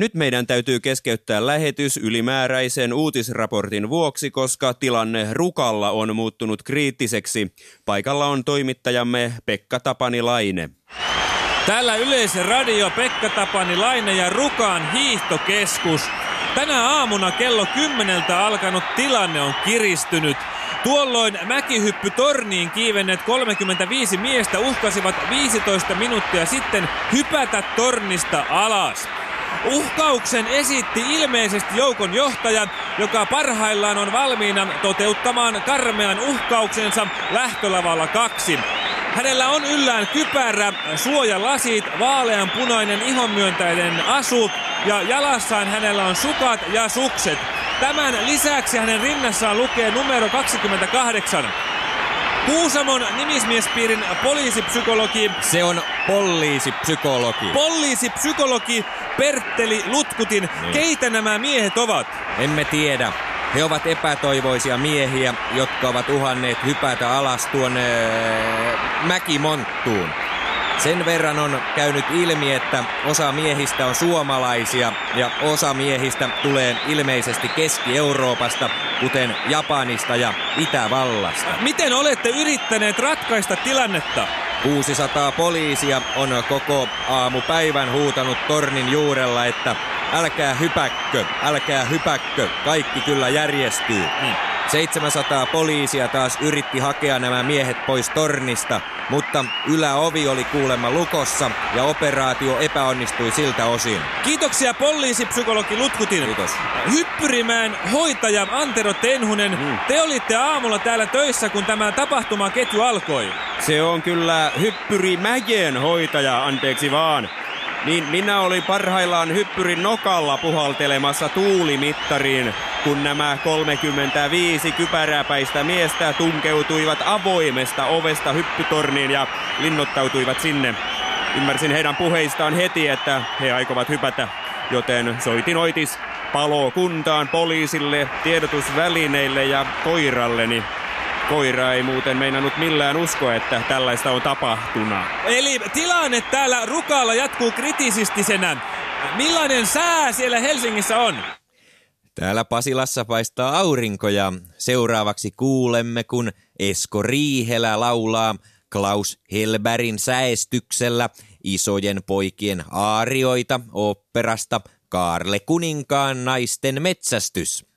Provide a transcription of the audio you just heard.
Nyt meidän täytyy keskeyttää lähetys ylimääräisen uutisraportin vuoksi, koska tilanne Rukalla on muuttunut kriittiseksi. Paikalla on toimittajamme Pekka Tapanilaine. Täällä Yleisradio Pekka Tapanilaine ja Rukan hiihtokeskus. Tänä aamuna kello kymmeneltä alkanut tilanne on kiristynyt. Tuolloin mäkihyppy torniin kiivenneet 35 miestä uhkasivat 15 minuuttia sitten hypätä tornista alas. Uhkauksen esitti ilmeisesti joukon johtaja, joka parhaillaan on valmiina toteuttamaan karmean uhkauksensa lähtölavalla kaksi. Hänellä on yllään kypärä, suojalasit, vaaleanpunainen ihonmyöntäinen asu ja jalassaan hänellä on sukat ja sukset. Tämän lisäksi hänen rinnassaan lukee numero 28. Kuusamon nimismiespiirin poliisipsykologi. Se on poliisipsykologi. Poliisipsykologi Pertteli Lutkutin. Niin. Keitä nämä miehet ovat? Emme tiedä. He ovat epätoivoisia miehiä, jotka ovat uhanneet hypätä alas tuon äh, mäkimonttuun. Sen verran on käynyt ilmi, että osa miehistä on suomalaisia ja osa miehistä tulee ilmeisesti Keski-Euroopasta, kuten Japanista ja Itävallasta. Miten olette yrittäneet ratkaista tilannetta? 600 poliisia on koko aamupäivän huutanut tornin juurella, että älkää hypäkkö, älkää hypäkkö, kaikki kyllä järjestyy. Hmm. 700 poliisia taas yritti hakea nämä miehet pois tornista, mutta yläovi oli kuulemma lukossa ja operaatio epäonnistui siltä osin. Kiitoksia poliisipsykologi Lutkutin. Kiitos. Hyppyrimään hoitaja Antero Tenhunen, mm. te olitte aamulla täällä töissä, kun tämä tapahtumaketju alkoi. Se on kyllä Hyppyrimäjen hoitaja, anteeksi vaan. Niin minä olin parhaillaan hyppyrin nokalla puhaltelemassa tuulimittariin, kun nämä 35 kypäräpäistä miestä tunkeutuivat avoimesta ovesta hyppytorniin ja linnoittautuivat sinne. Ymmärsin heidän puheistaan heti, että he aikovat hypätä, joten soitin oitis palokuntaan, poliisille, tiedotusvälineille ja koiralleni. Koira ei muuten meinannut millään uskoa, että tällaista on tapahtunut. Eli tilanne täällä Rukalla jatkuu kritisistisenä. Millainen sää siellä Helsingissä on? Täällä Pasilassa paistaa aurinko ja seuraavaksi kuulemme, kun Esko Riihelä laulaa Klaus Helberin säestyksellä isojen poikien aarioita operasta Kaarle Kuninkaan naisten metsästys.